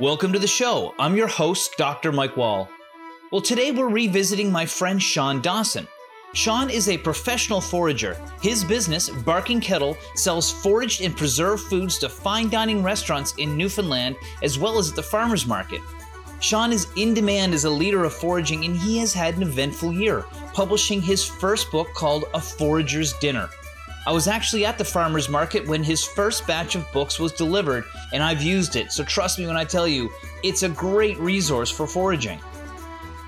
Welcome to the show. I'm your host, Dr. Mike Wall. Well, today we're revisiting my friend Shawn Dawson. Shawn is a professional forager. His business, Barking Kettle, sells foraged and preserved foods to fine dining restaurants in Newfoundland as well as at the farmers market. Shawn is in demand as a leader of foraging and he has had an eventful year, publishing his first book called A Forager's Dinner. I was actually at the farmer's market when his first batch of books was delivered, and I've used it, so trust me when I tell you, it's a great resource for foraging.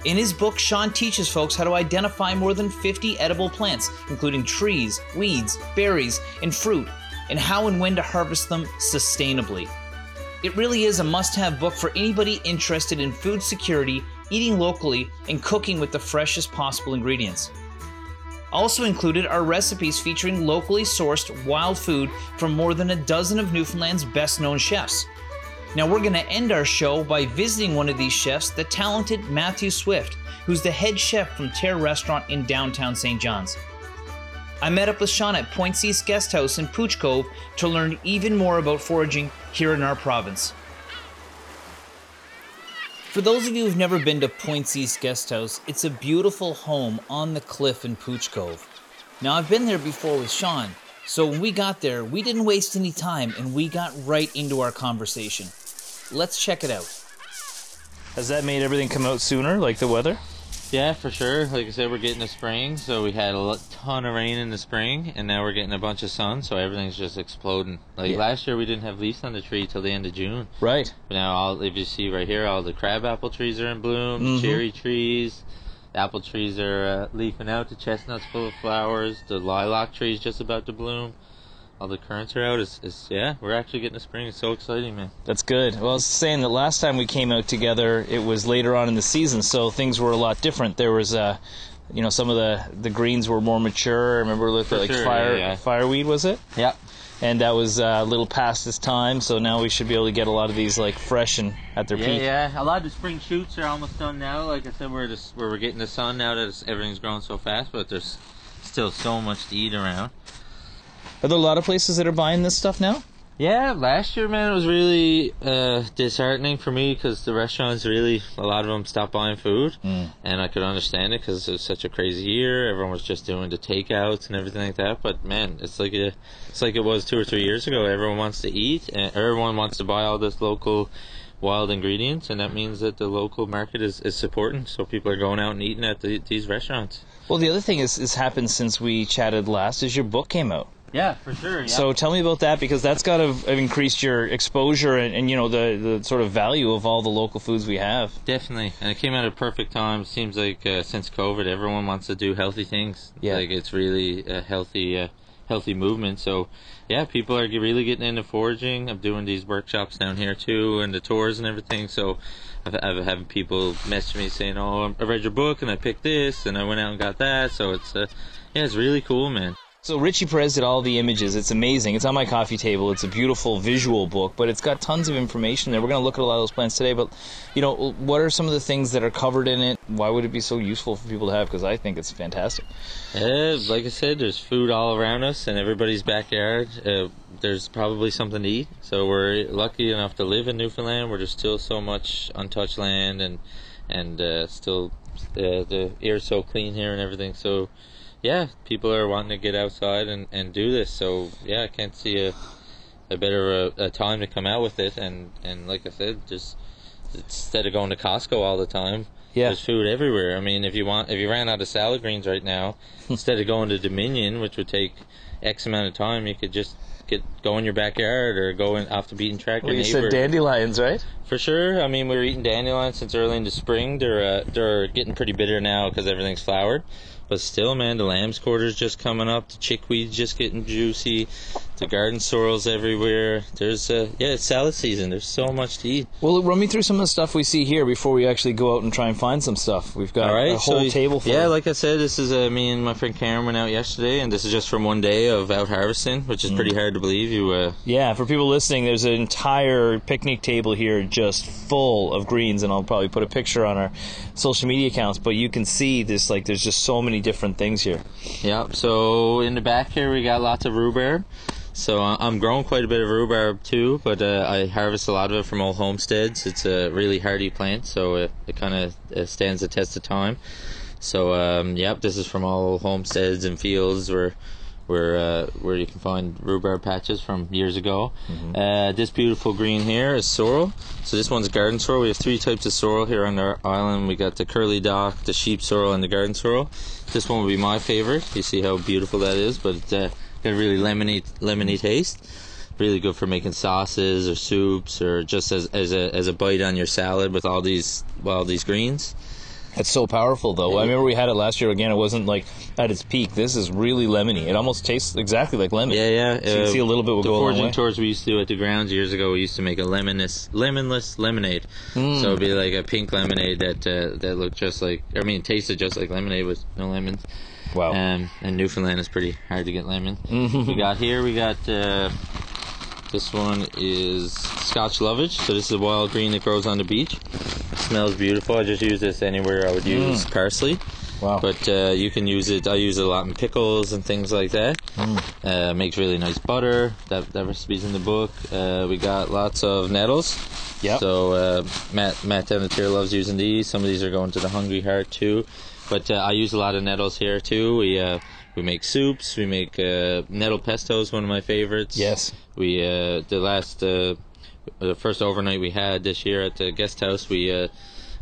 In his book, Shawn teaches folks how to identify more than 50 edible plants, including trees, weeds, berries, and fruit, and how and when to harvest them sustainably. It really is a must have book for anybody interested in food security, eating locally, and cooking with the freshest possible ingredients. Also included are recipes featuring locally sourced wild food from more than a dozen of Newfoundland's best known chefs. Now, we're going to end our show by visiting one of these chefs, the talented Matthew Swift, who's the head chef from Terre Restaurant in downtown St. John's. I met up with Shawn at Points East Guest House in Pouch Cove to learn even more about foraging here in our province. For those of you who've never been to Points East Guest House, it's a beautiful home on the cliff in Pouch Cove. Now, I've been there before with Shawn, so when we got there, we didn't waste any time and we got right into our conversation. Let's check it out. Has that made everything come out sooner, like the weather? Yeah, for sure. Like I said, we're getting the spring, so we had a ton of rain in the spring, and now we're getting a bunch of sun, so everything's just exploding. Like Yeah. last year, we didn't have leaves on the tree till the end of June. Right. But now, all if you see right here, all the crabapple trees are in bloom, Mhm. cherry trees, the apple trees are uh, leafing out, the chestnuts full of flowers, the lilac trees just about to bloom. All the currents are out. It's yeah, we're actually getting the spring. It's so exciting, man. That's good. Well, I was saying that last time we came out together, it was later on in the season, so things were a lot different. There was, uh, you know, some of the the greens were more mature. I remember looking For at like sure, fire yeah, yeah. fireweed, was it? Yeah. And that was uh, a little past its time, so now we should be able to get a lot of these like fresh and at their Yeah, peak. yeah. A lot of the spring shoots are almost done now. Like I said, we're just where we're getting the sun now that everything's growing so fast, but there's still so much to eat around. Are there a lot of places that are buying this stuff now? Yeah, last year, man, it was really uh, disheartening for me because the restaurants really, a lot of them stopped buying food, Mm. and I could understand it because it was such a crazy year. Everyone was just doing the takeouts and everything like that. But man, it's like a, it's like it was two or three years ago. Everyone wants to eat, and everyone wants to buy all this local wild ingredients, and that means that the local market is, is supporting. So people are going out and eating at the, these restaurants. Well, the other thing is has happened since we chatted last is your book came out. Yeah, for sure. Yeah. So tell me about that because that's got to have increased your exposure and, and you know the the sort of value of all the local foods we have. Definitely, and it came at a perfect time. Seems like uh, since COVID, everyone wants to do healthy things. Yeah. like it's really a healthy, uh, healthy movement. So, yeah, people are really getting into foraging. I'm doing these workshops down here too, and the tours and everything. So, I've, I've having people message me saying, "Oh, I read your book and I picked this, and I went out and got that." So it's, uh, yeah, it's really cool, man. So Richie Perez did all the images. It's amazing. It's on my coffee table. It's a beautiful visual book, but it's got tons of information there. We're going to look at a lot of those plants today, but you know, what are some of the things that are covered in it? Why would it be so useful for people to have? Because I think it's fantastic. Uh, like I said, there's food all around us in everybody's backyard. Uh, there's probably something to eat. So we're lucky enough to live in Newfoundland where there's still so much untouched land and and uh, still uh, the air's so clean here and everything. So yeah, people are wanting to get outside and, and do this. So yeah, I can't see a a better uh, a time to come out with it. And and like I said, just instead of going to Costco all the time, Yeah. there's food everywhere. I mean, if you want, if you ran out of salad greens right now, instead of going to Dominion, which would take X amount of time, you could just get go in your backyard or go in off the beaten track. Well, you neighbor. said dandelions, right? For sure. I mean, we were eating dandelions since early in the spring. They're uh, they're getting pretty bitter now because everything's flowered. But still, man, the lamb's quarter's just coming up. The chickweed's just getting juicy. The garden sorrel's everywhere. There's uh, yeah, it's salad season. There's so much to eat. Well, run me through some of the stuff we see here before we actually go out and try and find some stuff. We've got right, a whole so, table full. Yeah, like I said, this is uh, me and my friend Karen went out yesterday, and this is just from one day of out harvesting, which is pretty hard to believe. You uh, Yeah, for people listening, there's an entire picnic table here just full of greens, and I'll probably put a picture on our social media accounts. But you can see this, like, there's just so many different things here. Yeah, so in the back here we got lots of rhubarb. So I- I'm growing quite a bit of rhubarb too, but uh, I harvest a lot of it from old homesteads. It's a really hardy plant, so it, it kind of uh, stands the test of time. So um, yep, this is from all homesteads and fields where where uh, where you can find rhubarb patches from years ago. Uh, this beautiful green here is sorrel. So this one's garden sorrel. We have three types of sorrel here on our island. We got the curly dock, the sheep sorrel, and the garden sorrel. This one would be my favorite. You see how beautiful that is, but it's uh, got a really lemony lemony taste. Really good for making sauces or soups or just as, as a as a bite on your salad with all these well these greens. It's so powerful, though. I remember we had it last year. Again, it wasn't like at its peak. This is really lemony. It almost tastes exactly like lemon. Yeah, yeah. So you can uh, see a little bit will the go a long foraging way. tours we used to do at the grounds years ago. We used to make a lemonless, lemonless lemonade. Mm. So it'd be like a pink lemonade that uh, that looked just like, I mean, tasted just like lemonade with no lemons. Wow. Um, and Newfoundland is pretty hard to get lemon. Mm-hmm. we got here, we got uh, this one is Scotch Lovage. So this is a wild green that grows on the beach. It smells beautiful. I just use this anywhere I would use parsley. Mm. wow. But uh, you can use it. I use it a lot in pickles and things like that. Mm. Uh, makes really nice butter. That that recipe's in the book. Uh, we got lots of nettles. Yep. So uh, Matt Matt down the Terre loves using these. Some of these are going to the hungry heart too. But uh, I use a lot of nettles here too. We uh, we make soups. We make uh, nettle pesto is one of my favorites. Yes. We uh, the last uh, the first overnight we had this year at the guest house. We uh,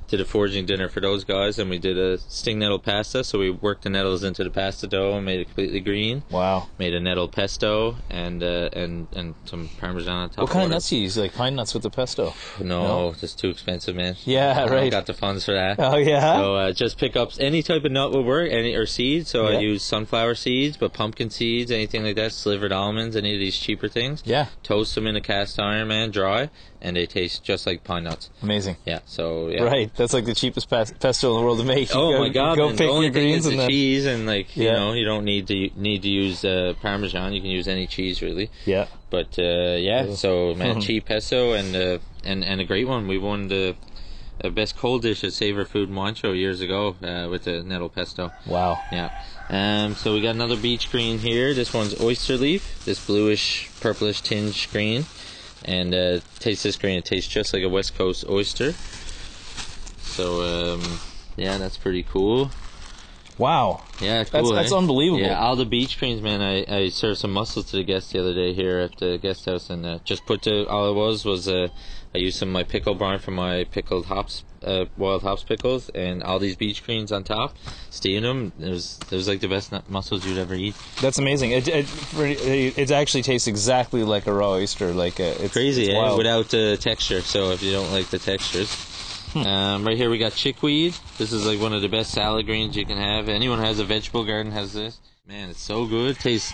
did a foraging dinner for those guys, and we did a sting nettle pasta. So we worked the nettles into the pasta dough and made it completely green. wow. Made a nettle pesto and uh, and and some parmesan on top. What kind of nuts do you use? Like pine nuts with the pesto? No, No? just too expensive, man. Yeah, I right. Got the funds for that. Oh yeah. So uh, just pick up any type of nut will work, any or seeds. So Yeah. I use sunflower seeds, but pumpkin seeds, anything like that, slivered almonds, any of these cheaper things. yeah. Toast them in a cast iron, man, dry, and they taste just like pine nuts. Amazing. Yeah. So yeah. Right. That's like the cheapest pas- pesto in the world to make. You Oh go, my god! Go pick your greens and the then cheese, and like you know, you don't need to need to use uh, parmesan. You can use any cheese really. yeah. But uh, yeah, Yeah. so man, cheap pesto and uh, and and a great one. We won the uh, best cold dish at Savor Food and years ago uh, with the nettle pesto. Wow. Yeah. Um, so we got another beach green here. This one's oyster leaf. This bluish, purplish tinge green. And uh, taste this green. It tastes just like a West Coast oyster. So um, yeah, that's pretty cool. Wow. Yeah, That's cool. that's eh? unbelievable. Yeah, all the beach greens, man. I, I served some mussels to the guests the other day here at the guest house, and uh, just put the all it was was uh, I used some of my pickle brine for my pickled hops, uh, wild hops pickles, and all these beach greens on top, steamed them. It was it was like the best mussels you'd ever eat. That's amazing. It it, it actually tastes exactly like a raw oyster. Like uh, it's Crazy, it's eh? Without the texture. So if you don't like the textures. Hmm. Um, right here we got chickweed. This is like one of the best salad greens you can have. Anyone who has a vegetable garden has this. Man, it's so good. Tastes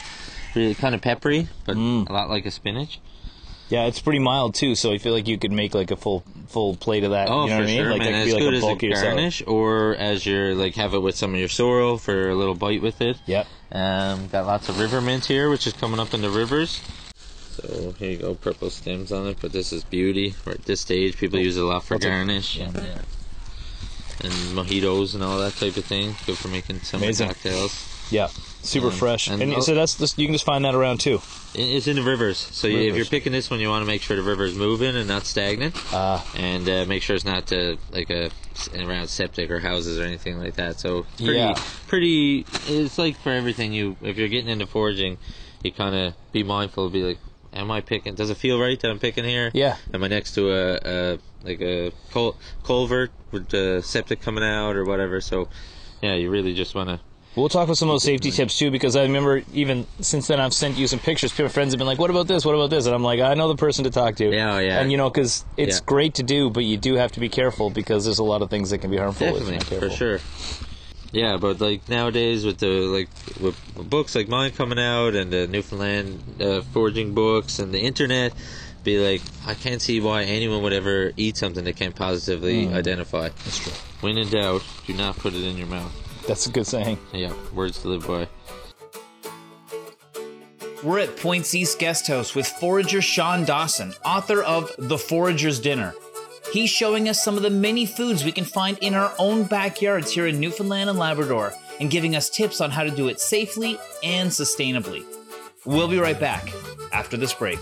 really kind of peppery, but Mm. a lot like a spinach. Yeah, it's pretty mild too. So I feel like you could make like a full full plate of that. Oh, you know for what I mean? sure, Like man. that could As be like a as a bulkier salad. garnish, or as your like have it with some of your sorrel for a little bite with it. Yep. Um, got lots of river mint here, which is coming up in the rivers. So here you go, purple stems on it, but this is beauty. We're at this stage, people use it a lot for That's a- garnish yeah. and, uh, and mojitos and all that type of thing. Good for making summer Amazing. cocktails. Yeah. Super Um, fresh. and And, so that's just, you can just find that around too. It's in the rivers, so you, if you're picking this one, you want to make sure the river is moving and not stagnant. Ah. and uh, make sure it's not uh, like a around septic or houses or anything like that. So pretty, Yeah. pretty. It's like for everything you. If you're getting into foraging, you kind of be mindful. Be like, am I picking? Does it feel right that I'm picking here? Yeah. Am I next to a, a like a cul- culvert with the septic coming out or whatever? So yeah, you really just want to. We'll talk with some of those safety tips too, because I remember even since then I've sent you some pictures. People, friends have been like, "What about this? What about this?" And I'm like, "I know the person to talk to." Yeah, oh, yeah. And you know, because it's Yeah. great to do, but you do have to be careful because there's a lot of things that can be harmful. Definitely, for sure. Yeah, but like nowadays with the like with books like mine coming out and the Newfoundland uh, foraging books and the internet, be like I can't see why anyone would ever eat something they can't positively identify. Mm. That's true. When in doubt, do not put it in your mouth. That's a good saying. Yeah, words to live by. We're at Points East Guest House with forager Shawn Dawson, author of The Forager's Dinner. He's showing us some of the many foods we can find in our own backyards here in Newfoundland and Labrador and giving us tips on how to do it safely and sustainably. We'll be right back after this break.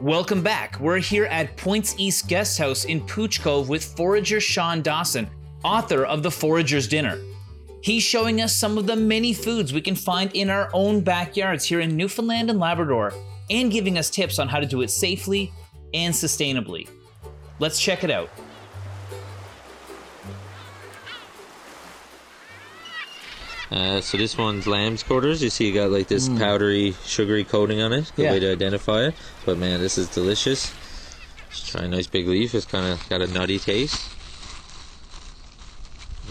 Welcome back. We're here at Points East Guest House in Pouch Cove with forager Shawn Dawson, author of The Forager's Dinner. He's showing us some of the many foods we can find in our own backyards here in Newfoundland and Labrador, and giving us tips on how to do it safely and sustainably. Let's check it out. Uh, so this one's lamb's quarters. You see, you got like this powdery, sugary coating on it. Good Yeah. way to identify it. But man, this is delicious. Just try a nice big leaf. It's kind of got a nutty taste.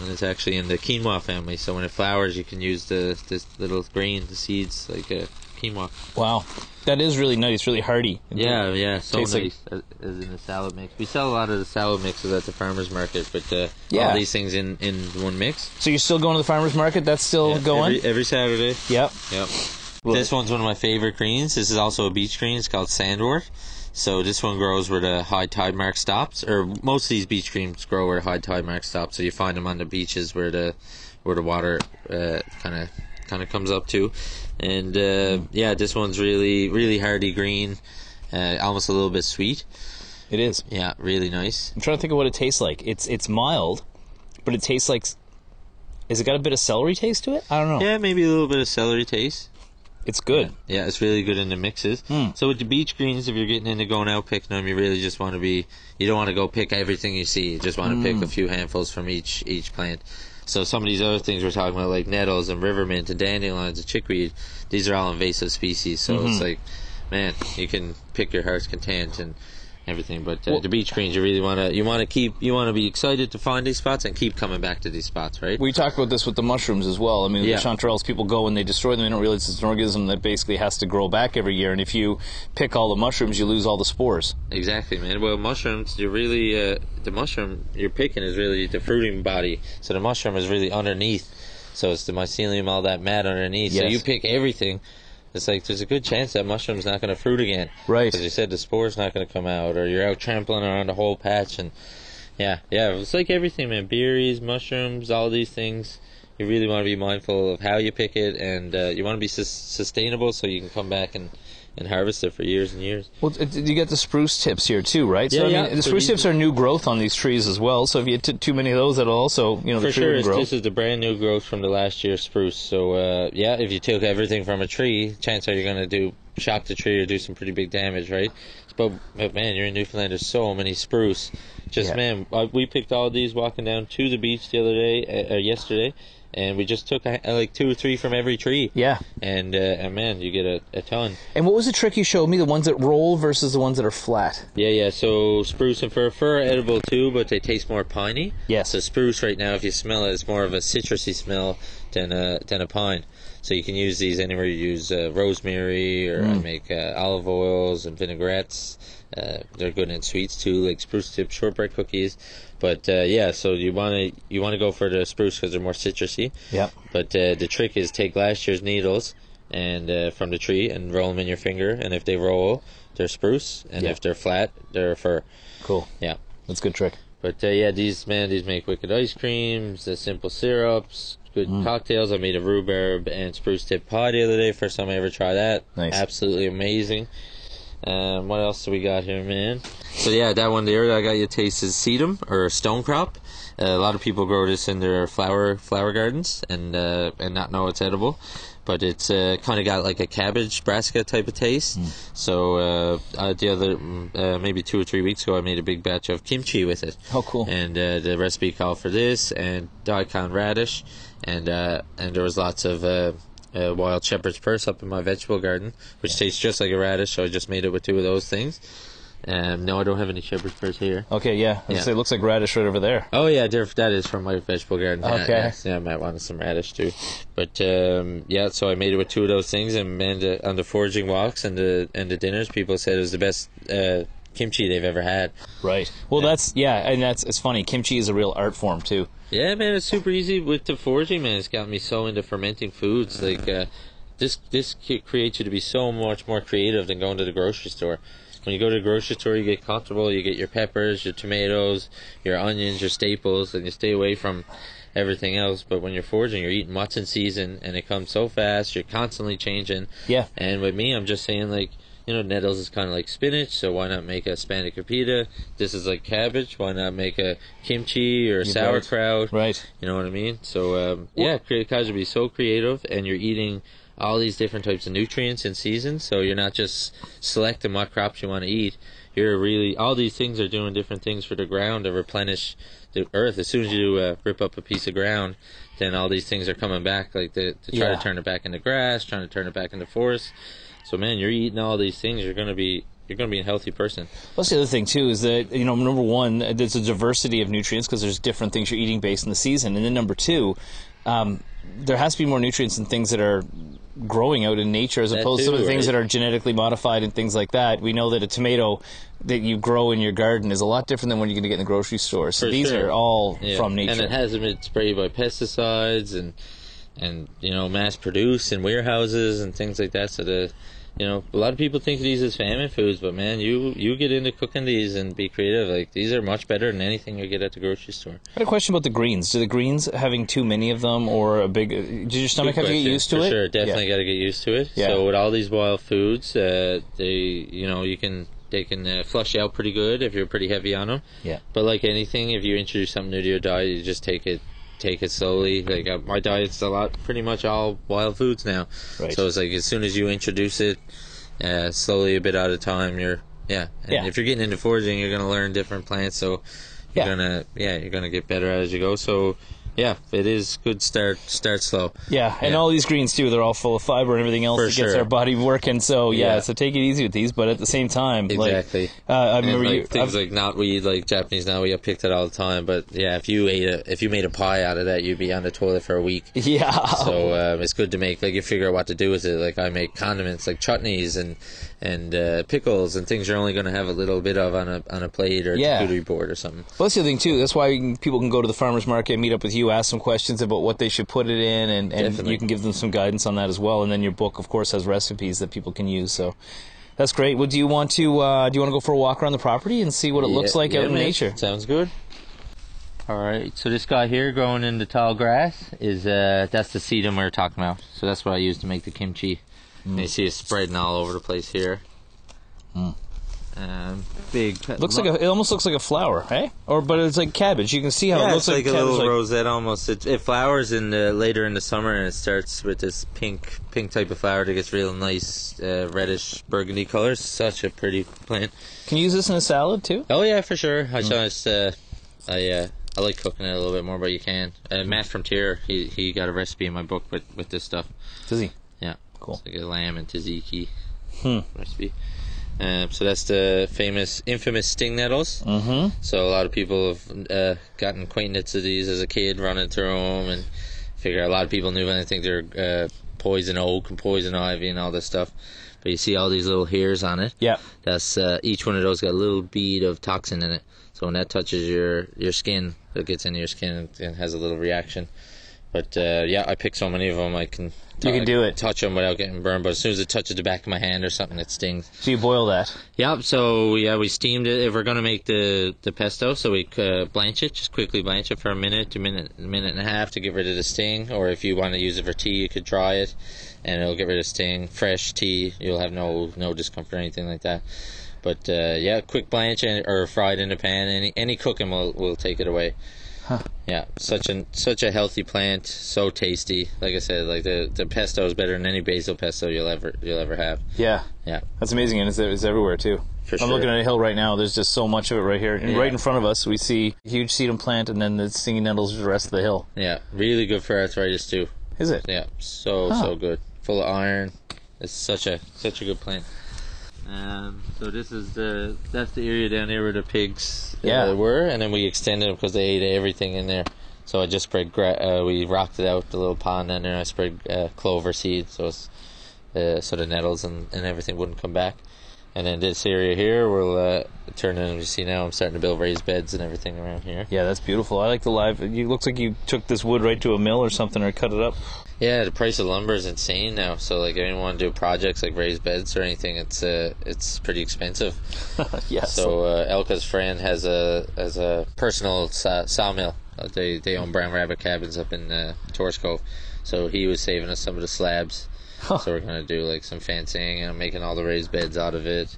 And it's actually in the quinoa family. So when it flowers, you can use the this little grain, the seeds, like a quinoa. Wow, that is really nice, really hearty. Yeah, yeah, so Tastes like- nice as, as in the salad mix. We sell a lot of the salad mixes at the farmers market, but uh, Yeah. all these things in in one mix. So you're still going to the farmers market? That's still Yeah, going. every, every Saturday. yep. Yep. Well- this one's one of my favorite greens. This is also a beach green. It's called sandwort. So this one grows where the high tide mark stops, or most of these beach greens grow where high tide mark stops. So you find them on the beaches where the where the water kind of kind of comes up to, and uh, yeah, this one's really really hardy green, uh, almost a little bit sweet. It is. Yeah, really nice. I'm trying to think of what it tastes like. It's it's mild, but it tastes like. Is it got a bit of celery taste to it? I don't know. Yeah, maybe a little bit of celery taste. It's good. Yeah, it's really good in the mixes. So with the beach greens, if you're getting into going out picking them, you really just want to be. You don't want to go pick everything you see. You just want to pick a few handfuls from each each plant. So some of these other things we're talking about, like nettles and river mint and dandelions and chickweed, these are all invasive species. So it's mm-hmm. like, man, you can pick your heart's content and everything. But uh, the beach greens, you really want to you want to keep you want to be excited to find these spots and keep coming back to these spots, right? We talked about this with the mushrooms as well. I mean, Yeah. the chanterelles, people go and they destroy them. They don't realize it's an organism that basically has to grow back every year. And if you pick all the mushrooms, you lose all the spores. Exactly, man. Well, mushrooms, you're really uh, the mushroom you're picking is really the fruiting body. So the mushroom is really underneath. So it's the mycelium, all that mat underneath. So you pick everything. It's like there's a good chance that mushroom's not going to fruit again. Right. Because you said the spore's not going to come out, or you're out trampling around the whole patch, and yeah, yeah, it's like everything, man. Berries, mushrooms, all these things. You really want to be mindful of how you pick it, and uh, you want to be sus- sustainable so you can come back and, and harvest it for years and years. Well, you get the spruce tips here too, right? so Yeah, I mean, yeah. the spruce tips are new growth on these trees as well. So if you took too many of those, it'll also, you know, the For tree sure, it's, grow. this is the brand new growth from the last year's spruce. So uh, yeah, if you took everything from a tree, chances are you're gonna do shock the tree or do some pretty big damage, right? But, but man, you're in Newfoundland. There's so many spruce. Just Yeah. man, uh, we picked all these walking down to the beach the other day, uh, uh, yesterday, and we just took uh, like two or three from every tree. yeah. And uh, and man, you get a, a ton. And what was the trick you showed me? The ones that roll versus the ones that are flat. Yeah, yeah. So spruce and fir, fir are edible too, but they taste more piney. Yes. So spruce right now, if you smell it, it's more of a citrusy smell than a than a pine. So you can use these anywhere you use uh, rosemary or I make uh, olive oils and vinaigrettes. Uh, they're good in sweets too, like spruce tip shortbread cookies. But uh, yeah, so you want to you want to go for the spruce because they're more citrusy. Yep. But uh, the trick is take last year's needles and uh, from the tree and roll them in your finger, and if they roll, they're spruce, and Yeah. if they're flat, they're fir. Cool. Yeah. That's a good trick. But uh, yeah, these man, these make wicked ice creams, the simple syrups, good Mm. cocktails. I made a rhubarb and spruce tip pie the other day. First time I ever tried that. Nice. Absolutely amazing. Um, what else do we got here, man? So yeah, that one there that I got you taste is sedum or stone crop. Uh, a lot of people grow this in their flower flower gardens and uh, and not know it's edible, but it's uh, kind of got like a cabbage brassica type of taste. So uh, uh, the other mm, uh, maybe two or three weeks ago, I made a big batch of kimchi with it. Oh, cool. And uh, the recipe called for this and daikon radish, and uh, and there was lots of uh, uh, wild shepherd's purse up in my vegetable garden, which tastes just like a radish. So I just made it with two of those things. Um, no, I don't have any shepherd's purse here. Okay, yeah. Yeah. say, it looks like radish right over there. Oh yeah, that is from my vegetable garden. Yeah, Okay. yes, yeah, I might want some radish too. But um, yeah, so I made it with two of those things, and man, the, on the foraging walks and the and the dinners, people said it was the best uh, kimchi they've ever had. Right. Well, that's yeah, and that's it's funny. Kimchi is a real art form too. Yeah, man, it's super easy with the foraging. Man, it's got me so into fermenting foods. Like uh, this, this creates you to be so much more creative than going to the grocery store. When you go to the grocery store, you get comfortable. You get your peppers, your tomatoes, your onions, your staples, and you stay away from everything else. But when you're foraging, you're eating what's in season, and it comes so fast. You're constantly changing. Yeah. And with me, I'm just saying like. You know, nettles is kind of like spinach, so why not make a spanakopita? This is like cabbage. Why not make a kimchi or right. sauerkraut? Right. You know what I mean? So um, yeah, would be so creative, and you're eating all these different types of nutrients in season. So you're not just selecting what crops you want to eat. You're really all these things are doing different things for the ground to replenish the earth. As soon as you uh, rip up a piece of ground, then all these things are coming back, like to, to try Yeah. to turn it back into grass, trying to turn it back into forest. So man, you're eating all these things. You're gonna be you're gonna be a healthy person. Plus, the other thing too is that you know, number one, there's a diversity of nutrients because there's different things you're eating based on the season, and then number two, um, there has to be more nutrients in things that are growing out in nature as That opposed to the things right. that are genetically modified and things like that. We know that a tomato that you grow in your garden is a lot different than what you're going to get in the grocery store. So For these sure. are all Yeah. from nature. and it hasn't been sprayed by pesticides and and you know mass produced in warehouses and things like that. So the you know a lot of people think of these as famine foods, but man, you you get into cooking these and be creative. Like these are much better than anything you get at the grocery store. I had a question about the greens. Do the greens having too many of them or a big? Did your stomach Good have to get used to For it? Sure, definitely got to get used to it. Yeah. So with all these wild foods, uh, they you know you can they can uh, flush out pretty good if you're pretty heavy on them. Yeah. But like anything, if you introduce something new to your diet, you just take it take it slowly. Like uh, my diet's a lot, pretty much all wild foods now. Right. So it's like as soon as you introduce it, uh, slowly a bit at a time, you're yeah. And Yeah. if you're getting into foraging, you're gonna learn different plants. So you're Yeah. gonna yeah you're gonna get better as you go. So yeah, it is good. Start start slow. Yeah, and Yeah. all these greens too, they're all full of fiber and everything else For that gets sure. our body working. So yeah, Yeah. so take it easy with these, but at the same time, like, Exactly. uh, I remember like you. things I've- like knotweed, like Japanese knotweed, I picked it all the time. But yeah, if you ate a, if you made a pie out of that, you'd be on the toilet for a week. yeah, So um, it's good to make like you figure out what to do with it. Like I make condiments like chutneys and and uh, pickles and things you're only going to have a little bit of on a on a plate or Yeah. charcuterie board or something. Well, that's the other thing too. That's why can- people can go to the farmers market, meet up with you, ask some questions about what they should put it in, and, and Definitely. you can give them some guidance on that as well. And then your book, of course, has recipes that people can use. So that's great. Well, do you want to uh, do you want to go for a walk around the property and see what it looks Yeah, like out in man. nature? Sounds good. All right, so this guy here growing in the tall grass is uh that's the sedum we were talking about. So that's what I use to make the kimchi. And you see it spreading all over the place here. Um, big. Looks like a, it almost looks like a flower, hey? Or but it's like cabbage. You can see how yeah, it looks it's like, a cabbage, little like- rosette almost. It, it flowers in the later in the summer and it starts with this pink pink type of flower that gets real nice uh, reddish burgundy colors. Such a pretty plant. Can you use this in a salad too? Oh yeah, for sure. I just uh, I uh, I like cooking it a little bit more, but you can. Uh, Matt from Terre, he he got a recipe in my book with with this stuff. Does he? Cool. It's like a lamb and tzatziki Hmm. recipe. Um, so that's the famous, infamous sting nettles. Mm-hmm. So a lot of people have uh, gotten acquainted to these as a kid, running through them, and figure a lot of people knew and I think they're uh, poison oak and poison ivy and all this stuff. But you see all these little hairs on it. Yeah. That's uh, each one of those got a little bead of toxin in it. So when that touches your your skin, it gets into your skin and has a little reaction. But uh, yeah, I pick so many of them, I can You can do it. touch them without getting burned. But as soon as it touches the back of my hand or something, it stings. So you boil that. Yep. So yeah, we steamed it. If we're gonna make the the pesto, so we uh, blanch it, just quickly blanch it for a minute, a minute, a minute and a half to get rid of the sting. Or if you want to use it for tea, you could dry it, and it'll get rid of sting. Fresh tea, you'll have no no discomfort or anything like that. But uh, yeah, quick blanch and, or fried in the pan. Any any cooking will will take it away. Yeah, such a such a healthy plant, so tasty. Like I said, like the the pesto is better than any basil pesto you'll ever you'll ever have. Yeah. Yeah. That's amazing, and it's, it's everywhere too. For I'm sure. looking at a hill right now. There's just so much of it right here, and Yeah. right in front of us, we see a huge sedum plant, and then the stinging nettles the rest of the hill. Yeah, really good for arthritis too. Is it? Yeah, so Huh. so good. Full of iron. It's such a such a good plant. Um, so this is the that's the area down there where the pigs uh, Yeah. were, and then we extended them because they ate everything in there. So I just spread gra- uh, we rocked it out the little pond down there. I spread uh, clover seed so it's uh, so the nettles and, and everything wouldn't come back. And then this area here, we'll uh, turn in. You see now, I'm starting to build raised beds and everything around here. Yeah, that's beautiful. I like the live. It looks like you took this wood right to a mill or something, or cut it up. Yeah, the price of lumber is insane now. So like, if anyone do projects like raised beds or anything, it's uh, it's pretty expensive. yes. So uh, Elka's friend has a has a personal saw, sawmill uh, they they own Brown Rabbit Cabins up in uh, Tors Cove, so he was saving us some of the slabs. So we're gonna do like some fencing and making all the raised beds out of it.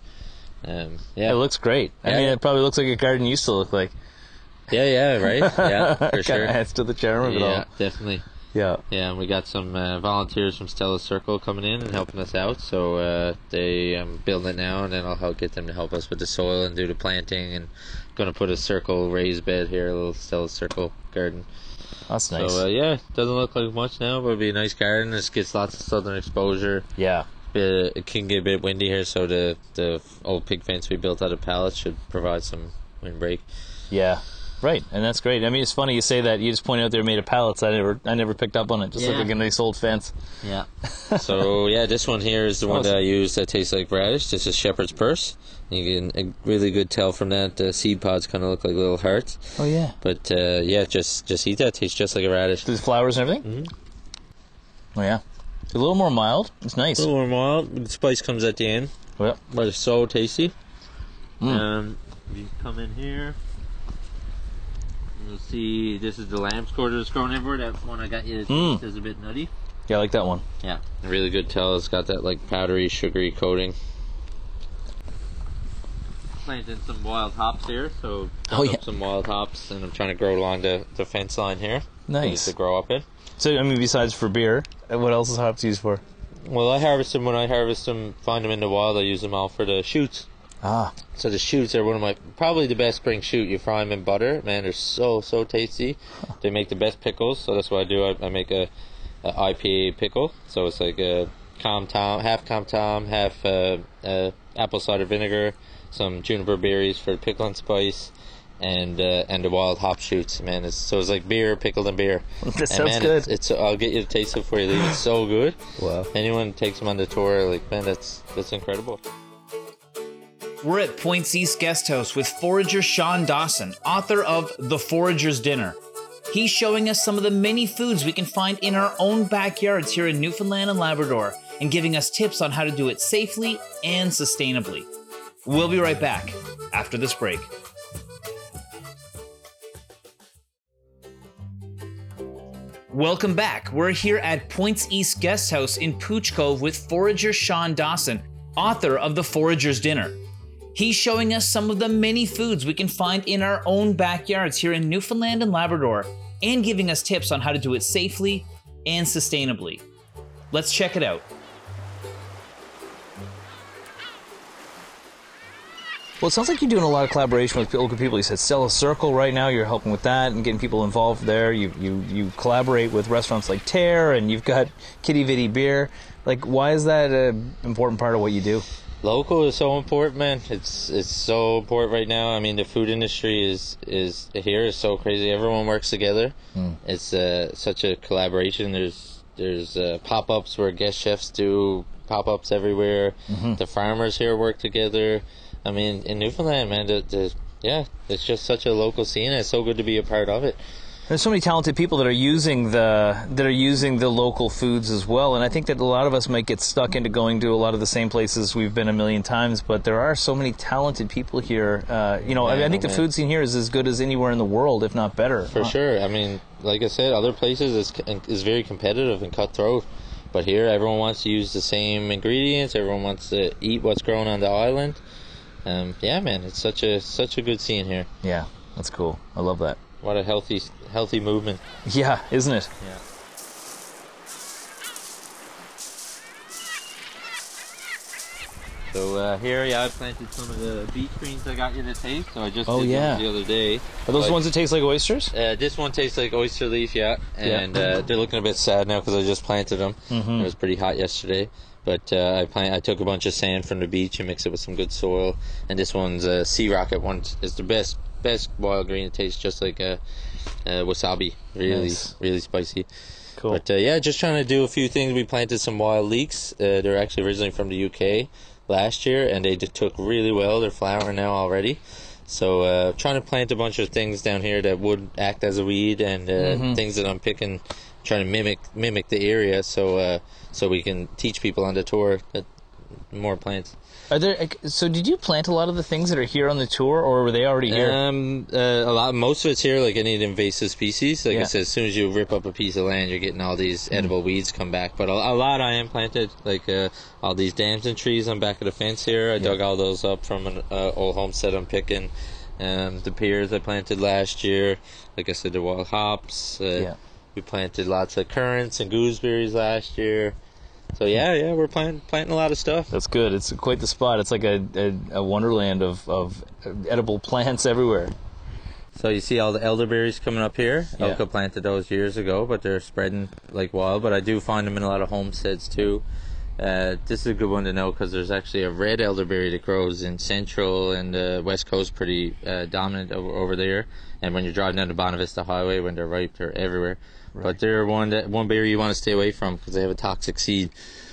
Um, yeah, It looks great. I Yeah. mean, it probably looks like a garden used to look like. yeah, yeah, right, yeah, for sure. adds to the charm of it Yeah, all. definitely. Yeah. Yeah, and we got some uh, volunteers from Stella Circle coming in and helping us out. So uh, they um, building it now, and then I'll help get them to help us with the soil and do the planting. And going to put a circle raised bed here, a little Stella Circle garden. That's nice. So uh, yeah, doesn't look like much now, but it'll be a nice garden. This gets lots of southern exposure. yeah. Bit, it can get a bit windy here, so the the old pig fence we built out of pallets should provide some windbreak. Yeah. Right, and that's great. I mean, it's funny you say that. You just pointed out they're made of pallets. I never, I never picked up on it. Just Yeah. look like a nice old fence. Yeah. so yeah, this one here is the one that I use that tastes like radish. This is shepherd's purse. You can a really good tell from that. The seed pods kind of look like little hearts. Oh yeah. But uh, yeah, just just eat that. Tastes just like a radish. There's flowers and everything. Mm-hmm. Oh yeah. It's a little more mild. It's nice. A little more mild. The spice comes at the end, Well, but it's so tasty. Mm. Um, you come in here, you'll see this is the lamb's quarters that's growing everywhere. That one I got you to Mm. is a bit nutty. yeah, I like that one. Yeah, really good tell. It's got that like powdery, sugary coating. Planted some wild hops here, so Oh, dug yeah. up some wild hops, and I'm trying to grow along the, the fence line here. Nice. to grow up in. So I mean, besides for beer, uh, what else is hops used for? Well, I harvest them when I harvest them. Find them in the wild. I use them all for the shoots. Ah, So the shoots are one of my probably the best spring shoot. You fry them in butter, man. They're so so tasty. They make the best pickles. So that's what I do. I, I make a, a IPA pickle. So it's like a com tom, half com tom, half uh, uh, apple cider vinegar, some juniper berries for the pickle and spice, and uh, and the wild hop shoots. Man, it's, so it's like beer pickled in beer. that And sounds man, good. It's, it's I'll get you to taste it for you. It's so good. Wow. Anyone takes them on the tour, like man, that's that's incredible. We're at Points East Guest House with forager Shawn Dawson, author of The Forager's Dinner. He's showing us some of the many foods we can find in our own backyards here in Newfoundland and Labrador and giving us tips on how to do it safely and sustainably. We'll be right back after this break. Welcome back. We're here at Points East Guest House in Pouch Cove with forager Shawn Dawson, author of The Forager's Dinner. He's showing us some of the many foods we can find in our own backyards here in Newfoundland and Labrador and giving us tips on how to do it safely and sustainably. Let's check it out. Well, it sounds like you're doing a lot of collaboration with local people. You said Stella Circle right now. You're helping with that and getting people involved there. You you you collaborate with restaurants like Terre, and you've got Quidi Vidi Beer. Like, why is that an important part of what you do? Local is so important, man. It's it's so important right now. I mean, the food industry is is here is so crazy. Everyone works together. It's uh, such a collaboration. There's there's uh, pop ups where guest chefs do pop ups everywhere. The farmers here work together. I mean, in Newfoundland, man, the, the yeah, it's just such a local scene. It's so good to be a part of it. There's so many talented people that are using the that are using the local foods as well, and I think that a lot of us might get stuck into going to a lot of the same places we've been a million times. But there are so many talented people here. Uh, you know, I, Yeah, I think the man. food scene here is as good as anywhere in the world, if not better. For sure. I mean, like I said, other places is is very competitive and cutthroat, but here everyone wants to use the same ingredients. Everyone wants to eat what's grown on the island. Um, yeah, man, it's such a such a good scene here. Yeah, that's cool. I love that. What a healthy healthy movement. Yeah, isn't it? Yeah. So uh, here, yeah, I planted some of the beach greens I got you to taste. So I just Oh, did yeah. them the other day. Are those the ones that taste like oysters? Uh, this one tastes like oyster leaf, yeah, Yeah. and uh, they're looking a bit sad now because I just planted them. Mhm. It was pretty hot yesterday, but uh, I plant. I took a bunch of sand from the beach and mixed it with some good soil. And this one's a sea rocket one. is the best best wild green. It tastes just like a, uh wasabi, really Nice. really spicy. Cool. But uh, yeah, just trying to do a few things. We planted some wild leeks. Uh, they're actually originally from the UK last year, and they took really well. They're flowering now already. So uh, trying to plant a bunch of things down here that would act as a weed, and uh, Mhm. things that I'm picking, trying to mimic mimic the area, so uh, so we can teach people on the tour that more plants. Are there? So did you plant a lot of the things that are here on the tour, or were they already here? Um, uh, a lot, most of it's here, like any invasive species. Like Yeah. I said, as soon as you rip up a piece of land, you're getting all these edible weeds come back. But a, a lot I am planted, like uh, all these damson trees on back of the fence here. I dug all those up from an uh, old homestead I'm picking. Um, the pears I planted last year. Like I said, the wild hops. Uh, Yeah. We planted lots of currants and gooseberries last year. So yeah, yeah, we're planting planting a lot of stuff. That's good. It's quite the spot. It's like a, a, a wonderland of, of edible plants everywhere. So you see all the elderberries coming up here. Yeah. Elka planted those years ago, but they're spreading like wild. But I do find them in a lot of homesteads too. Uh, this is a good one to know because there's actually a red elderberry that grows in central and the west coast, pretty uh, dominant over, over there. And when you're driving down the Bonavista Highway, when they're ripe, they're everywhere. But they're one that one berry you want to stay away from because they have a toxic seed.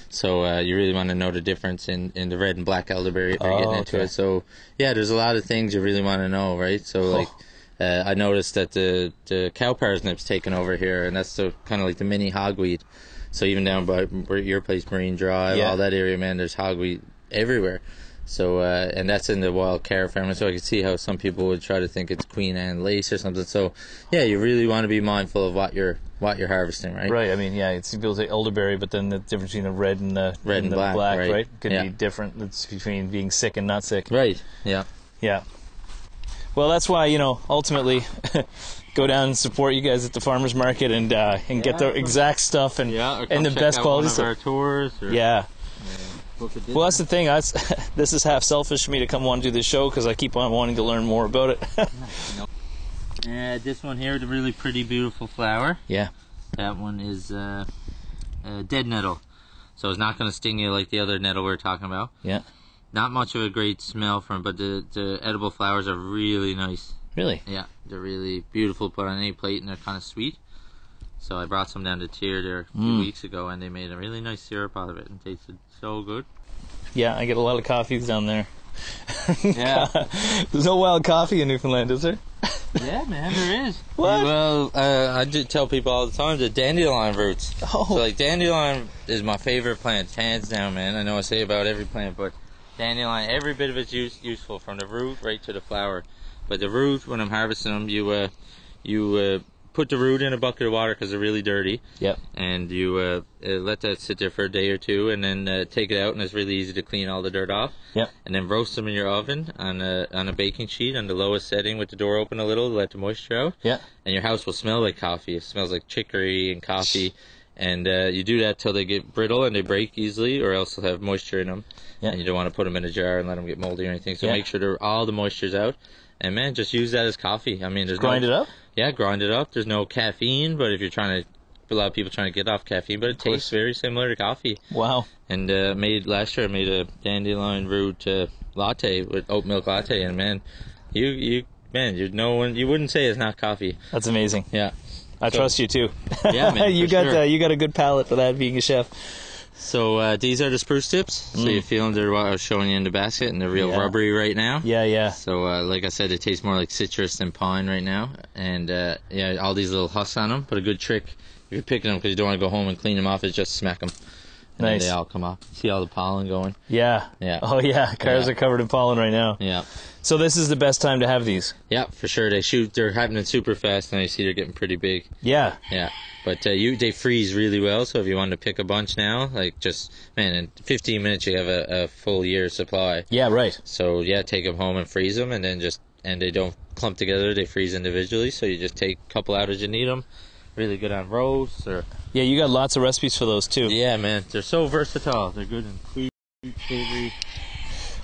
So uh, you really want to know the difference in, in the red and black elderberry if you're Oh, getting into okay. it. So yeah, there's a lot of things you really want to know, right? So like. Uh, I noticed that the the cow parsnip's taken over here, and that's the kind of like the mini hogweed. So even down by your place, Marine Drive, Yeah. all that area, man, there's hogweed everywhere. So uh, and that's in the wild carrot family. So I could see how some people would try to think it's Queen Anne lace or something. So yeah, you really want to be mindful of what you're what you're harvesting, right? Right. I mean, yeah, it's people say elderberry, but then the difference between the red and the Red and the black, right? right. Could Yeah. be different. It's between being sick and not sick. Right. Yeah. Yeah. Well, that's why you know ultimately go down and support you guys at the farmers market and uh, and get the exact stuff and Yeah. and the best quality stuff. Or Yeah. Book a Disney. Well, that's the thing. I, this is half selfish for me to come on to this show because I keep on wanting to learn more about it. Uh, this one here, the really pretty, beautiful flower. yeah. That one is uh, uh, dead nettle. So it's not going to sting you like the other nettle we were talking about. Yeah. Not much of a great smell from, but the, the edible flowers are really nice. Really. Yeah, they're really beautiful to put on any plate, and they're kind of sweet. So I brought some down to Terre there a few Mm. weeks ago, and they made a really nice syrup out of it, and tasted so good. Yeah, I get a lot of coffees down there. Yeah. There's no wild coffee in Newfoundland, is there? yeah, man, there is. What? Well, uh, I do tell people all the time the dandelion roots. Oh. So like dandelion is my favorite plant, hands down, man. I know I say about every plant, but dandelion, every bit of it's use, useful from the root right to the flower. But the root, when I'm harvesting them, you uh, you uh, put the root in a bucket of water because they're really dirty, Yep. and you uh, uh, let that sit there for a day or two, and then uh, take it out, and it's really easy to clean all the dirt off. Yep. And then roast them in your oven on a on a baking sheet on the lowest setting with the door open a little to let the moisture out Yeah. and your house will smell like coffee. It smells like chicory and coffee. And uh, you do that till they get brittle and they break easily, or else they'll have moisture in them. Yeah. And you don't want to put them in a jar and let them get moldy or anything. So Yeah. make sure all the moisture's out. And man, just use that as coffee. I mean, there's Grind no, it up. Yeah, grind it up. There's no caffeine, but if you're trying to, a lot of people trying to get off caffeine, but it tastes very similar to coffee. Wow. And uh, made last year, I made a dandelion root uh, latte with oat milk latte, and man, you you man, you no one you wouldn't say it's not coffee. That's amazing. Yeah. I So- trust you too. Yeah, man, you got sure. uh, you got a good palate for that being a chef. So uh, these are the spruce tips. So you feel them, they're what I was showing you in the basket, and they're real Mm. Yeah. rubbery right now. Yeah, yeah. So uh, like I said, they taste more like citrus than pine right now. And uh, yeah, all these little husks on them. But a good trick if you're picking them because you don't want to go home and clean them off is just smack them. And Nice. then they all come off. See all the pollen going. Yeah. Yeah. Oh yeah, cars Yeah. are covered in pollen right now. Yeah. So this is the best time to have these. Yeah, for sure. They shoot. They're happening super fast, and you see they're getting pretty big. Yeah. Yeah, but uh, you they freeze really well. So if you wanted to pick a bunch now, like just man, in 15 minutes you have a, a full year supply. Yeah, right. So yeah, take them home and freeze them, and then just and they don't clump together. They freeze individually. So you just take a couple out as you need them. Really good on roast or Yeah, you got lots of recipes for those too. yeah, man. They're so versatile. They're good in sweet, savory.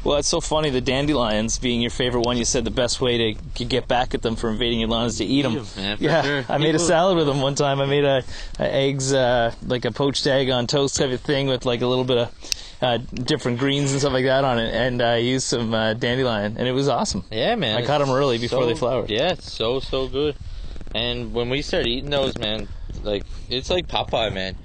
Well, it's so funny. The dandelions being your favorite one, you said the best way to get back at them for invading your lawn is to eat them. for yeah, sure. I made a salad with them one time. I made a, a eggs, uh, like a poached egg on toast type of thing with like a little bit of uh, different greens and stuff like that on it, and I used some uh, dandelion, and it was awesome. Yeah, man. I caught them early before so- they flowered. Yeah, it's so so good. And when we start eating those, man, like it's like Popeye, man.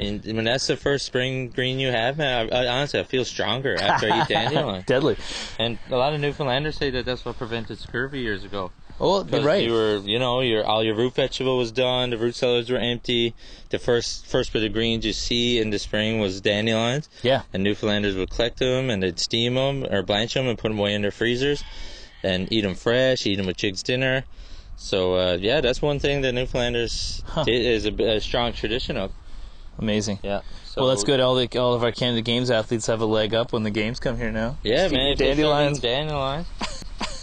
And when that's the first spring green you have, man, I, I, honestly I feel stronger after I eat dandelion. Deadly. And a lot of Newfoundlanders say that that's what prevented scurvy years ago. Oh, right. you were, you know, your all your root vegetable was done. The root cellars were empty. The first first bit of greens you see in the spring was dandelions. yeah. And Newfoundlanders would collect them and they'd steam them or blanch them and put them away in their freezers, and eat them fresh. Eat them with Jiggs dinner. So uh, yeah, that's one thing that Newfoundlanders Huh. did, is a, a strong tradition of. Amazing. Yeah. So, well, that's good. All the all of our Canada Games athletes have a leg up when the games come here now. Yeah, Just man. Dandelions. Dandelions.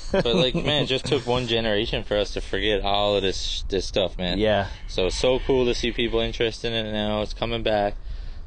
but like, man, it just took one generation for us to forget all of this this stuff, man. Yeah. So it's so cool to see people interested in it now. It's coming back.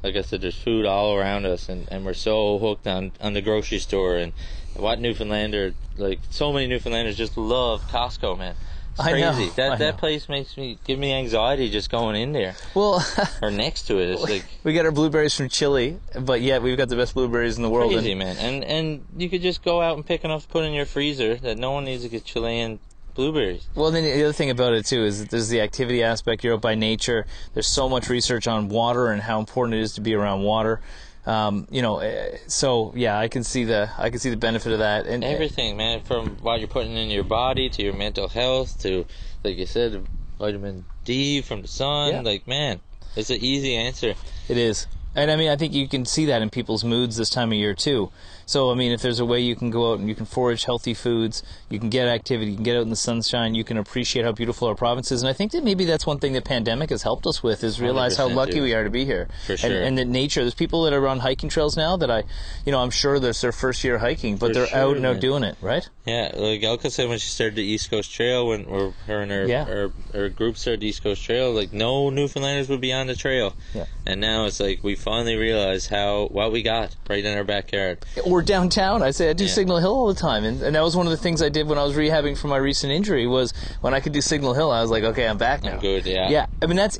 Like I said, there's food all around us, and, and we're so hooked on, on the grocery store and what Newfoundlander like. So many Newfoundlanders just love Costco, man. It's I know, crazy. That I that know. place makes me give me anxiety just going in there Well, or next to it. It's like we got our blueberries from Chile, but yeah, we've got the best blueberries in the world. crazy, and- man. And and you could just go out and pick enough to put in your freezer that no one needs to get Chilean blueberries. Well, then the other thing about it too is that there's the activity aspect. You're out by nature. There's so much research on water and how important it is to be around water. Um, you know, eh, so yeah, I can see the I can see the benefit of that. And Everything, man, from what you're putting in your body to your mental health to, like you said, vitamin D from the sun. Yeah. Like, man, it's an easy answer. It is. And I mean, I think you can see that in people's moods this time of year too. So, I mean, if there's a way you can go out and you can forage healthy foods, you can get activity, you can get out in the sunshine, you can appreciate how beautiful our province is. And I think that maybe that's one thing the pandemic has helped us with is realize how lucky too. we are to be here. For And, sure. and that nature, there's people that are on hiking trails now that I, you know, I'm sure that's their first year hiking, but For they're sure, out and out doing it, right? Yeah, like Elka said when she started the East Coast Trail, when or her and her, Yeah. her, her group started the East Coast Trail, like no Newfoundlanders would be on the trail. Yeah. And now it's like we finally realize how what we got right in our backyard. or downtown. I say I do Yeah. Signal Hill all the time, and, and that was one of the things I did when I was rehabbing from my recent injury. Was when I could do Signal Hill, I was like, okay, I'm back now. I'm good, yeah. Yeah, I mean that's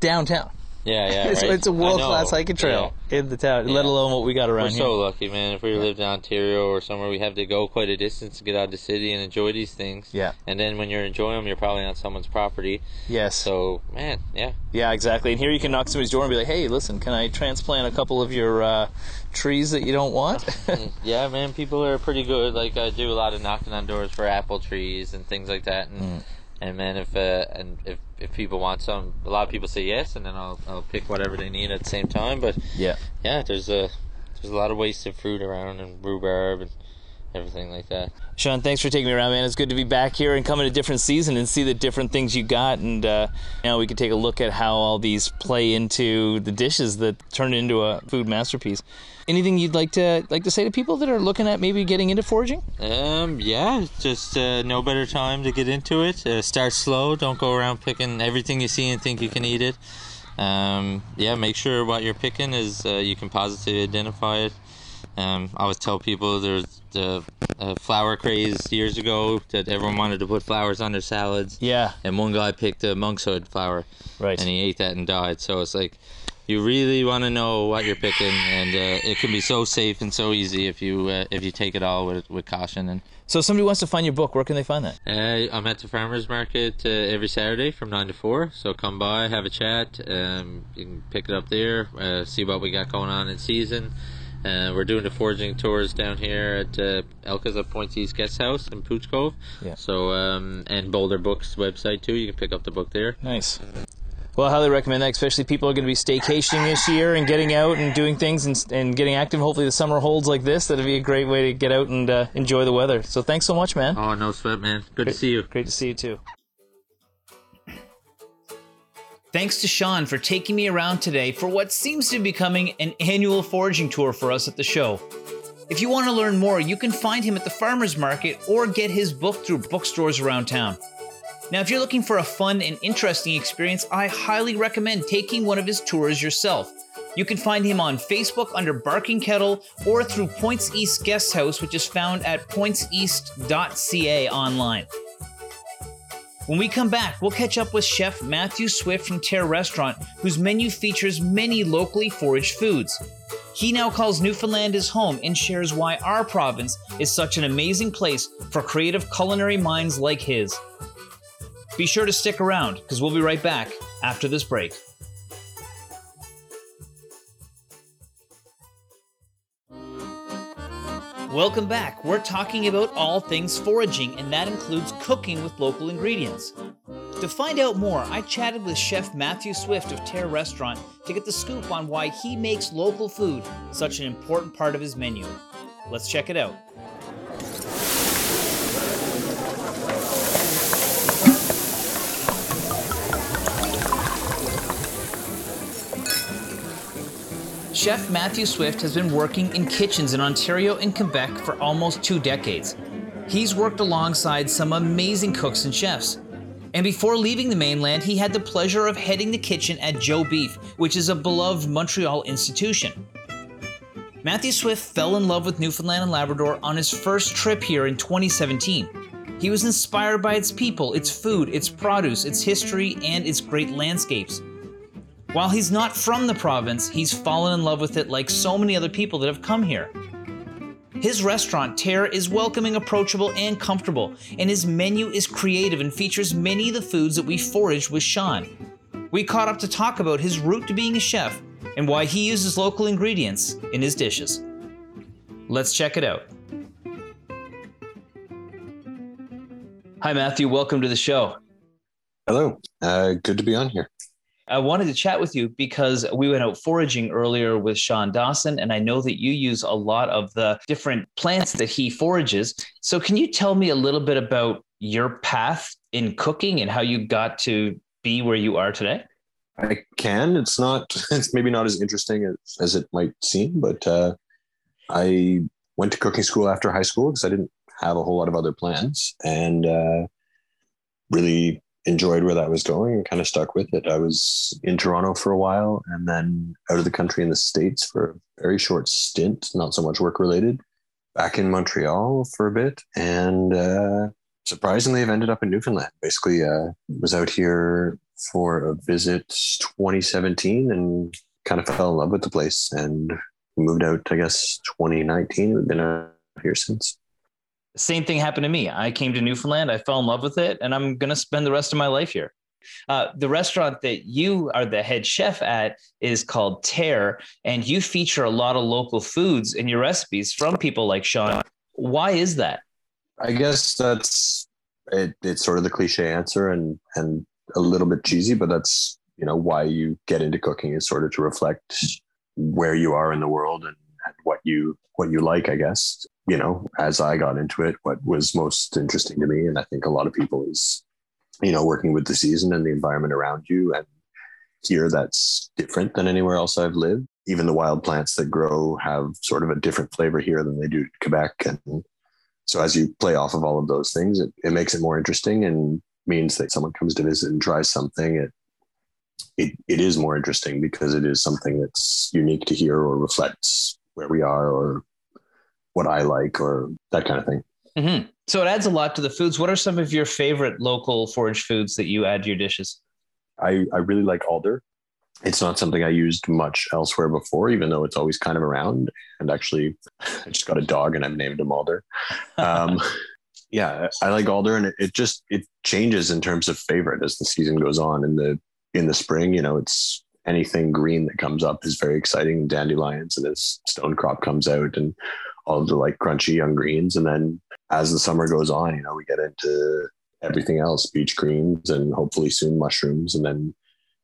downtown. Yeah, yeah. it's, right. it's a world class hiking trail in the town, Yeah. let alone what we got around here. We're here. so lucky, man. If we lived in Ontario or somewhere, we have to go quite a distance to get out of the city and enjoy these things. Yeah. And then when you're enjoying them, you're probably on someone's property. yes. So, man, yeah. yeah, exactly. And here you can knock somebody's door and be like, "Hey, listen, can I transplant a couple of your uh, trees that you don't want?" yeah, man, people are pretty good. Like, I do a lot of knocking on doors for apple trees and things like that. And, Mm. and man, if uh, and if, if people want some, a lot of people say yes, and then I'll, I'll pick whatever they need at the same time. But, yeah. yeah, there's a, there's a lot of wasted fruit around and rhubarb and everything like that. Shawn, thanks for taking me around, man. It's good to be back here and come in a different season and see the different things you got. And uh, now we can take a look at how all these play into the dishes that turn into a food masterpiece. Anything you'd like to like to say to people that are looking at maybe getting into foraging? Um, yeah, just uh, no better time to get into it. Uh, start slow. Don't go around picking everything you see and think you can eat it. Um, yeah, make sure what you're picking is uh, you can positively identify it. Um, I always tell people there's the uh, flower craze years ago that everyone wanted to put flowers on their salads. Yeah, And one guy picked a monkshood flower right. and he ate that and died. So it's like you really want to know what you're picking, and uh, it can be so safe and so easy if you uh, if you take it all with with caution. And so, if somebody wants to find your book. Where can they find that? uh, I'm at the farmers market uh, every Saturday from nine to four. So come by, have a chat. Um, you can pick it up there, uh, see what we got going on in season. Uh, we're doing the foraging tours down here at uh, Elka's at Point Guest House in Pouch Cove. Yeah. So um, and Boulder Books website too. You can pick up the book there. Nice. Well, I highly recommend that, especially people are going to be staycationing this year and getting out and doing things and, and getting active. Hopefully, the summer holds like this. That'd be a great way to get out and uh, enjoy the weather. So, thanks so much, man. Oh no sweat, man. Good to see you. Great to see you too. Thanks to Shawn for taking me around today for what seems to be becoming an annual foraging tour for us at the show. If you want to learn more, you can find him at the farmer's market or get his book through bookstores around town. Now, if you're looking for a fun and interesting experience, I highly recommend taking one of his tours yourself. You can find him on Facebook under Barking Kettle or through Points East Guest House, which is found at pointseast.ca online. When we come back, we'll catch up with Chef Matthew Swift from Terre Restaurant, whose menu features many locally foraged foods. He now calls Newfoundland his home and shares why our province is such an amazing place for creative culinary minds like his. Be sure to stick around, because we'll be right back after this break. Welcome back. We're talking about all things foraging, and that includes cooking with local ingredients. To find out more, I chatted with Chef Matthew Swift of Terre Restaurant to get the scoop on why he makes local food such an important part of his menu. Let's check it out. Chef Matthew Swift has been working in kitchens in Ontario and Quebec for almost two decades. He's worked alongside some amazing cooks and chefs. And before leaving the mainland, he had the pleasure of heading the kitchen at Joe Beef, which is a beloved Montreal institution. Matthew Swift fell in love with Newfoundland and Labrador on his first trip here in 2017. He was inspired by its people, its food, its produce, its history, and its great landscapes. While he's not from the province, he's fallen in love with it like so many other people that have come here. His restaurant, Terre, is welcoming, approachable, and comfortable, and his menu is creative and features many of the foods that we foraged with Shawn. We caught up to talk about his route to being a chef and why he uses local ingredients in his dishes. Let's check it out. Hi, Matthew. Welcome to the show. Hello. Uh, good to be on here. I wanted to chat with you because we went out foraging earlier with Shawn Dawson, and I know that you use a lot of the different plants that he forages. So, can you tell me a little bit about your path in cooking and how you got to be where you are today? I can. It's not. It's maybe not as interesting as, as it might seem, but uh, I went to cooking school after high school because I didn't have a whole lot of other plans, and uh, really enjoyed where that was going and kind of stuck with it. I was in Toronto for a while and then out of the country in the States for a very short stint, not so much work related, back in Montreal for a bit. And uh, surprisingly, I've ended up in Newfoundland. Basically, uh, was out here for a visit 2017 and kind of fell in love with the place and moved out, I guess, 2019. We've been out here since same thing happened to me. I came to Newfoundland, I fell in love with it, and I'm going to spend the rest of my life here. Uh, the restaurant that you are the head chef at is called Terre, and you feature a lot of local foods in your recipes from people like Shawn. Why is that? I guess that's it, it's sort of the cliche answer and and a little bit cheesy, but that's you know why you get into cooking is sort of to reflect where you are in the world and, and what you what you like, I guess you know, as I got into it, what was most interesting to me, and I think a lot of people is, you know, working with the season and the environment around you. And here that's different than anywhere else I've lived. Even the wild plants that grow have sort of a different flavor here than they do in Quebec. And so as you play off of all of those things, it, it makes it more interesting and means that someone comes to visit and tries something. It, it, it is more interesting because it is something that's unique to here or reflects where we are or what I like or that kind of thing. Mm-hmm. So it adds a lot to the foods. What are some of your favorite local forage foods that you add to your dishes? I, I really like alder. It's not something I used much elsewhere before, even though it's always kind of around. And actually, I just got a dog and I've named him Alder. Um, yeah, I like alder, and it, it just it changes in terms of favorite as the season goes on. In the in the spring, you know, it's anything green that comes up is very exciting. Dandelions and as stone crop comes out, and all the like crunchy young greens. And then as the summer goes on, you know, we get into everything else, beach greens and hopefully soon mushrooms and then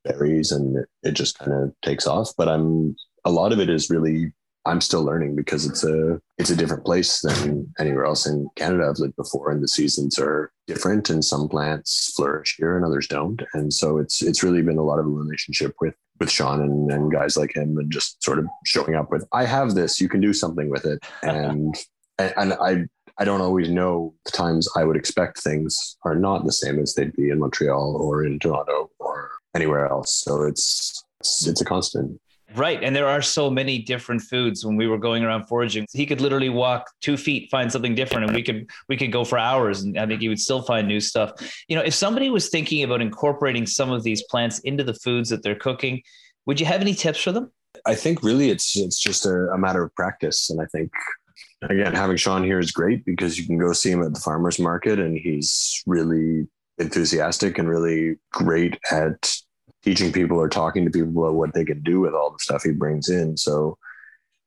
berries and it, it just kind of takes off. But I'm a lot of it is really I'm still learning because it's a it's a different place than anywhere else in Canada I've lived before, and the seasons are different, and some plants flourish here and others don't, and so it's it's really been a lot of a relationship with with Shawn and, and guys like him, and just sort of showing up with I have this, you can do something with it, and and I I don't always know the times I would expect things are not the same as they'd be in Montreal or in Toronto or anywhere else, so it's it's, it's a constant. Right. And there are so many different foods when we were going around foraging. He could literally walk two feet, find something different, and we could we could go for hours and I think he would still find new stuff. You know, if somebody was thinking about incorporating some of these plants into the foods that they're cooking, would you have any tips for them? I think really it's it's just a, a matter of practice. And I think again, having Shawn here is great because you can go see him at the farmers market and he's really enthusiastic and really great at teaching people or talking to people about what they can do with all the stuff he brings in. So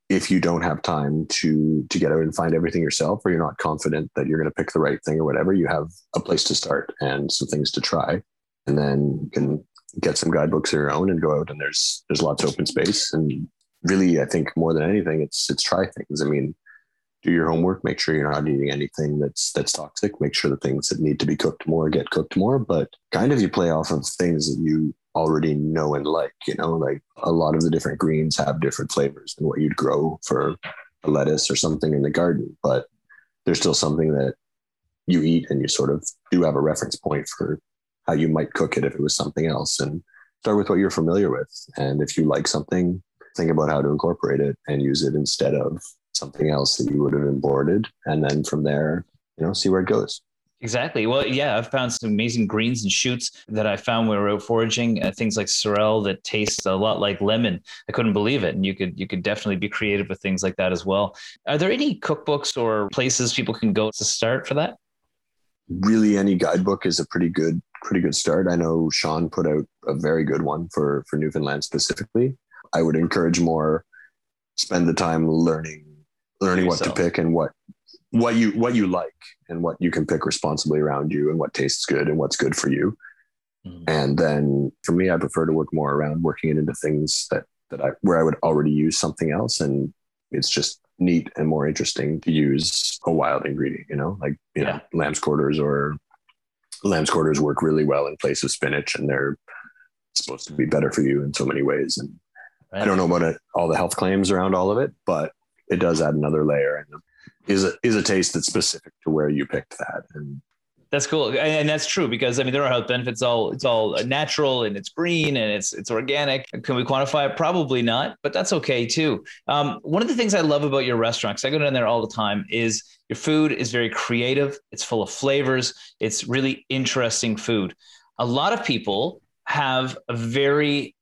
if you don't have time to to get out and find everything yourself or you're not confident that you're going to pick the right thing or whatever you have a place to start and some things to try. And then you can get some guidebooks of your own and go out and there's there's lots of open space. And really i think more than anything it's it's try things. I mean do your homework make sure you're not eating anything that's that's toxic. Make sure the things that need to be cooked more get cooked more. But kind of you play off of things that you already know and like you know like a lot of the different greens have different flavors than what you'd grow for a lettuce or something in the garden but there's still something that you eat and you sort of do have a reference point for how you might cook it if it was something else. And start with what you're familiar with. And if you like something think about how to incorporate it and use it instead of something else that you would have imported. And then from there you know see where it goes Exactly. Well, yeah, I've found some amazing greens and shoots that I found when we were out foraging. Uh, things like sorrel that taste a lot like lemon. I couldn't believe it, and you could you could definitely be creative with things like that as well. Are there any cookbooks or places people can go to start for that? Really, any guidebook is a pretty good pretty good start. I know Shawn put out a very good one for for Newfoundland specifically. I would encourage more spend the time learning learning what to pick and what what you what you like and what you can pick responsibly around you and what tastes good and what's good for you. Mm-hmm. And then for me, I prefer to work more around working it into things that that I where I would already use something else and it's just neat and more interesting to use a wild ingredient, you know, like you yeah. know, lamb's quarters or lamb's quarters work really well in place of spinach and they're supposed to be better for you in so many ways. And right. I don't know about it, all the health claims around all of it, but it does add another layer and is a, is a taste that's specific to where you picked that. And that's cool, and that's true because I mean there are health benefits. All it's all natural and it's green and it's it's organic. Can we quantify it? Probably not, but that's okay too. Um, one of the things I love about your restaurant, because I go down there all the time, is your food is very creative. It's full of flavors. It's really interesting food. A lot of people have a very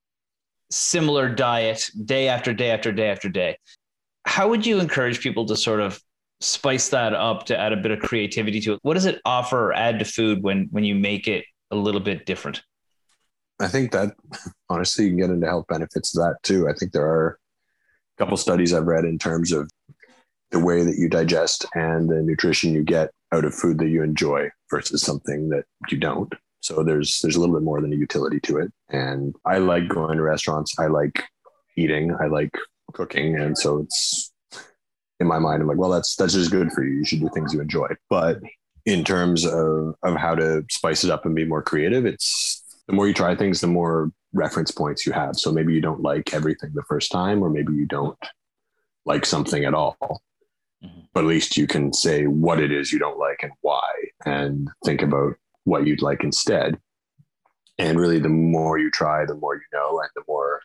similar diet day after day after day after day. How would you encourage people to sort of spice that up to add a bit of creativity to it? What does it offer or add to food when when you make it a little bit different? I think that honestly, you can get into health benefits of that too. I think there are a couple studies I've read in terms of the way that you digest and the nutrition you get out of food that you enjoy versus something that you don't. So there's there's a little bit more than a utility to it. And I like going to restaurants. I like eating. I like cooking. And so it's in my mind, I'm like, well, that's that's just good for you. You should do things you enjoy. But in terms of of how to spice it up and be more creative, it's the more you try things, the more reference points you have. So maybe you don't like everything the first time, or maybe you don't like something at all. Mm-hmm. But at least you can say what it is you don't like and why, and think about what you'd like instead. And really, the more you try, the more you know, and the more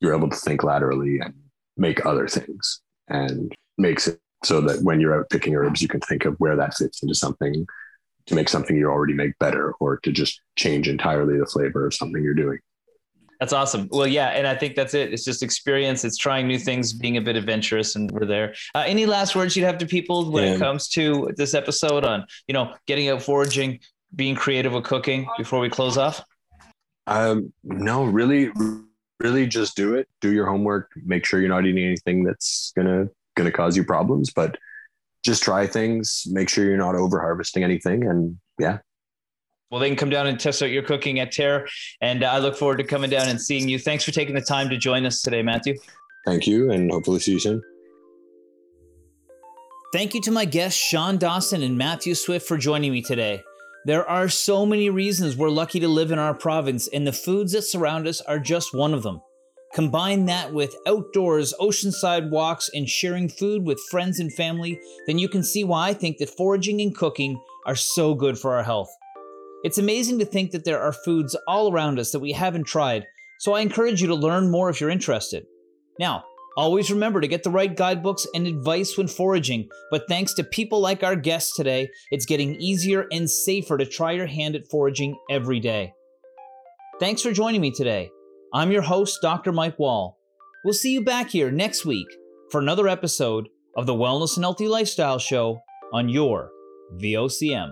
you're able to think laterally and make other things. And makes it so that when you're out picking herbs, you can think of where that fits into something to make something you already make better or to just change entirely the flavor of something you're doing. That's awesome. Well, yeah, and I think that's it. It's just experience. It's trying new things, being a bit adventurous, and we're there. Uh, any last words you'd have to people when it comes to this episode on, you know, getting out foraging, being creative with cooking before we close off? Um, no, really, really, just do it. Do your homework. Make sure you're not eating anything that's gonna going to cause you problems, but just try things, make sure you're not over harvesting anything. And yeah. Well, they can come down and test out your cooking at Terre. And uh, I look forward to coming down and seeing you. Thanks for taking the time to join us today, Matthew. Thank you. And hopefully see you soon. Thank you to my guests, Shawn Dawson and Matthew Swift, for joining me today. There are so many reasons we're lucky to live in our province, and the foods that surround us are just one of them. Combine that with outdoors, oceanside walks, and sharing food with friends and family, then you can see why I think that foraging and cooking are so good for our health. It's amazing to think that there are foods all around us that we haven't tried, so I encourage you to learn more if you're interested. Now, always remember to get the right guidebooks and advice when foraging, but thanks to people like our guests today, it's getting easier and safer to try your hand at foraging every day. Thanks for joining me today. I'm your host, Dr. Mike Wall. We'll see you back here next week for another episode of the Wellness and Healthy Lifestyle Show on your VOCM.